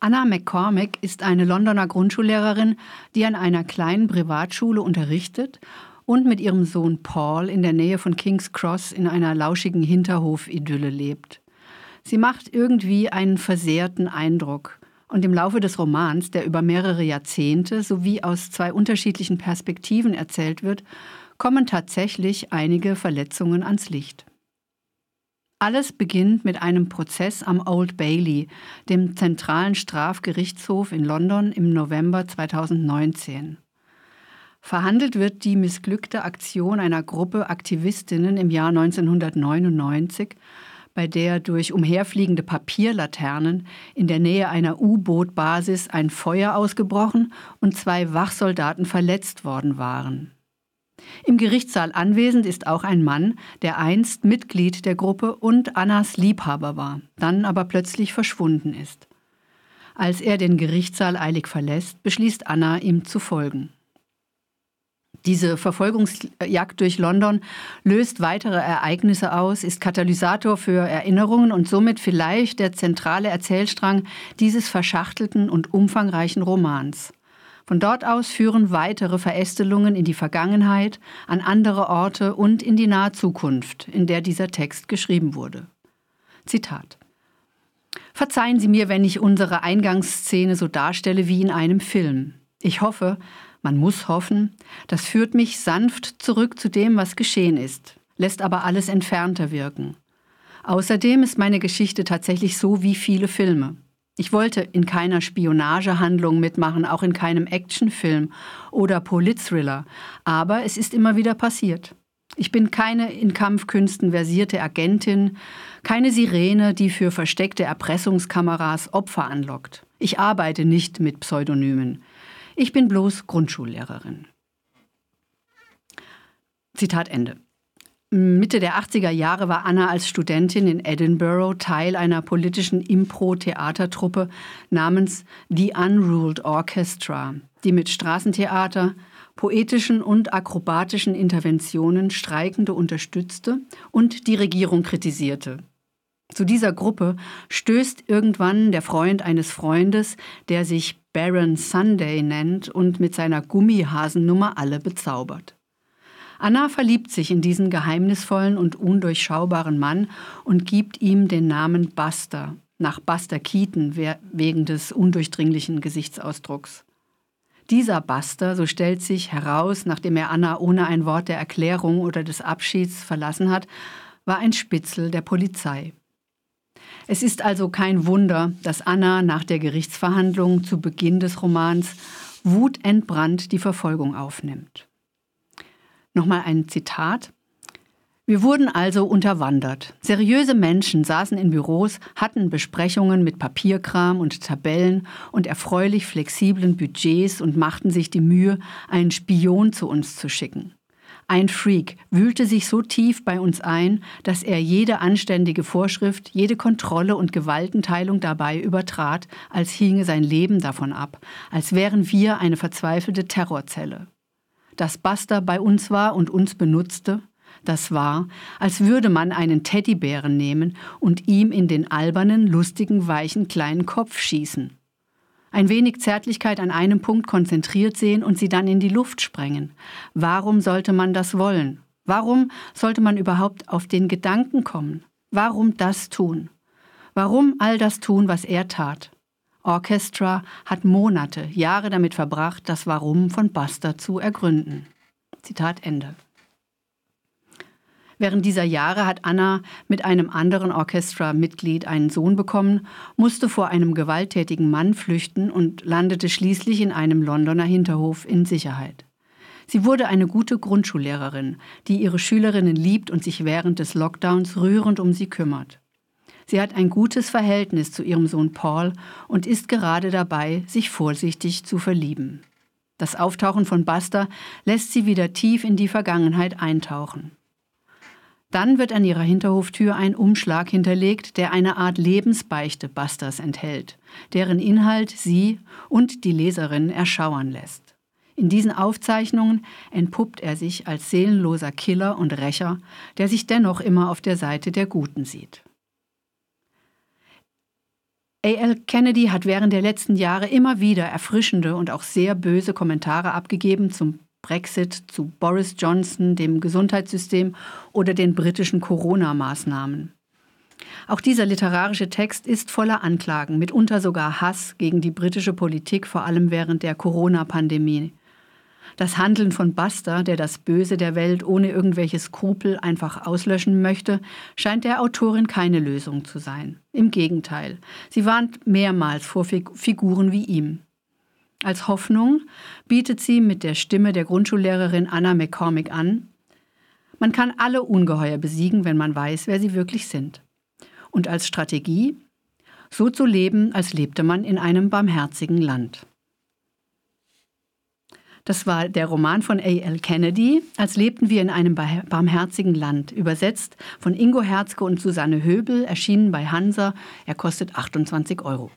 Anna McCormick ist eine Londoner Grundschullehrerin, die an einer kleinen Privatschule unterrichtet und mit ihrem Sohn Paul in der Nähe von King's Cross in einer lauschigen Hinterhofidylle lebt. Sie macht irgendwie einen versehrten Eindruck. Und im Laufe des Romans, der über mehrere Jahrzehnte sowie aus zwei unterschiedlichen Perspektiven erzählt wird, kommen tatsächlich einige Verletzungen ans Licht. Alles beginnt mit einem Prozess am Old Bailey, dem zentralen Strafgerichtshof in London im November 2019. Verhandelt wird die missglückte Aktion einer Gruppe Aktivistinnen im Jahr 1999, bei der durch umherfliegende Papierlaternen in der Nähe einer U-Boot-Basis ein Feuer ausgebrochen und zwei Wachsoldaten verletzt worden waren. Im Gerichtssaal anwesend ist auch ein Mann, der einst Mitglied der Gruppe und Annas Liebhaber war, dann aber plötzlich verschwunden ist. Als er den Gerichtssaal eilig verlässt, beschließt Anna, ihm zu folgen. Diese Verfolgungsjagd durch London löst weitere Ereignisse aus, ist Katalysator für Erinnerungen und somit vielleicht der zentrale Erzählstrang dieses verschachtelten und umfangreichen Romans. Von dort aus führen weitere Verästelungen in die Vergangenheit, an andere Orte und in die nahe Zukunft, in der dieser Text geschrieben wurde. Zitat. Verzeihen Sie mir, wenn ich unsere Eingangsszene so darstelle wie in einem Film. Ich hoffe, man muss hoffen, das führt mich sanft zurück zu dem, was geschehen ist, lässt aber alles entfernter wirken. Außerdem ist meine Geschichte tatsächlich so wie viele Filme. Ich wollte in keiner Spionagehandlung mitmachen, auch in keinem Actionfilm oder Politthriller, aber es ist immer wieder passiert. Ich bin keine in Kampfkünsten versierte Agentin, keine Sirene, die für versteckte Erpressungskameras Opfer anlockt. Ich arbeite nicht mit Pseudonymen. Ich bin bloß Grundschullehrerin. Zitat Ende. Mitte der 80er Jahre war Anna als Studentin in Edinburgh Teil einer politischen Impro-Theatertruppe namens The Unruled Orchestra, die mit Straßentheater, poetischen und akrobatischen Interventionen Streikende unterstützte und die Regierung kritisierte. Zu dieser Gruppe stößt irgendwann der Freund eines Freundes, der sich Baron Sunday nennt und mit seiner Gummihasennummer alle bezaubert. Anna verliebt sich in diesen geheimnisvollen und undurchschaubaren Mann und gibt ihm den Namen Buster, nach Buster Keaton wegen des undurchdringlichen Gesichtsausdrucks. Dieser Buster, so stellt sich heraus, nachdem er Anna ohne ein Wort der Erklärung oder des Abschieds verlassen hat, war ein Spitzel der Polizei. Es ist also kein Wunder, dass Anna nach der Gerichtsverhandlung zu Beginn des Romans wutentbrannt die Verfolgung aufnimmt. Nochmal ein Zitat. Wir wurden also unterwandert. Seriöse Menschen saßen in Büros, hatten Besprechungen mit Papierkram und Tabellen und erfreulich flexiblen Budgets und machten sich die Mühe, einen Spion zu uns zu schicken. Ein Freak wühlte sich so tief bei uns ein, dass er jede anständige Vorschrift, jede Kontrolle und Gewaltenteilung dabei übertrat, als hinge sein Leben davon ab, als wären wir eine verzweifelte Terrorzelle dass Buster bei uns war und uns benutzte, das war, als würde man einen Teddybären nehmen und ihm in den albernen, lustigen, weichen kleinen Kopf schießen. Ein wenig Zärtlichkeit an einem Punkt konzentriert sehen und sie dann in die Luft sprengen. Warum sollte man das wollen? Warum sollte man überhaupt auf den Gedanken kommen? Warum das tun? Warum all das tun, was er tat? Orchestra hat Monate, Jahre damit verbracht, das Warum von Buster zu ergründen. Zitat Ende. Während dieser Jahre hat Anna mit einem anderen Orchestra-Mitglied einen Sohn bekommen, musste vor einem gewalttätigen Mann flüchten und landete schließlich in einem Londoner Hinterhof in Sicherheit. Sie wurde eine gute Grundschullehrerin, die ihre Schülerinnen liebt und sich während des Lockdowns rührend um sie kümmert. Sie hat ein gutes Verhältnis zu ihrem Sohn Paul und ist gerade dabei, sich vorsichtig zu verlieben. Das Auftauchen von Buster lässt sie wieder tief in die Vergangenheit eintauchen. Dann wird an ihrer Hinterhoftür ein Umschlag hinterlegt, der eine Art Lebensbeichte Busters enthält, deren Inhalt sie und die Leserin erschauern lässt. In diesen Aufzeichnungen entpuppt er sich als seelenloser Killer und Rächer, der sich dennoch immer auf der Seite der Guten sieht. A.L. Kennedy hat während der letzten Jahre immer wieder erfrischende und auch sehr böse Kommentare abgegeben zum Brexit, zu Boris Johnson, dem Gesundheitssystem oder den britischen Corona-Maßnahmen. Auch dieser literarische Text ist voller Anklagen, mitunter sogar Hass gegen die britische Politik, vor allem während der Corona-Pandemie. Das Handeln von Buster, der das Böse der Welt ohne irgendwelche Skrupel einfach auslöschen möchte, scheint der Autorin keine Lösung zu sein. Im Gegenteil, sie warnt mehrmals vor Figuren wie ihm. Als Hoffnung bietet sie mit der Stimme der Grundschullehrerin Anna McCormick an, man kann alle Ungeheuer besiegen, wenn man weiß, wer sie wirklich sind. Und als Strategie, so zu leben, als lebte man in einem barmherzigen Land. Das war der Roman von A.L. Kennedy, als lebten wir in einem barmherzigen Land, übersetzt von Ingo Herzke und Susanne Höbel, erschienen bei Hansa. Er kostet 28 Euro.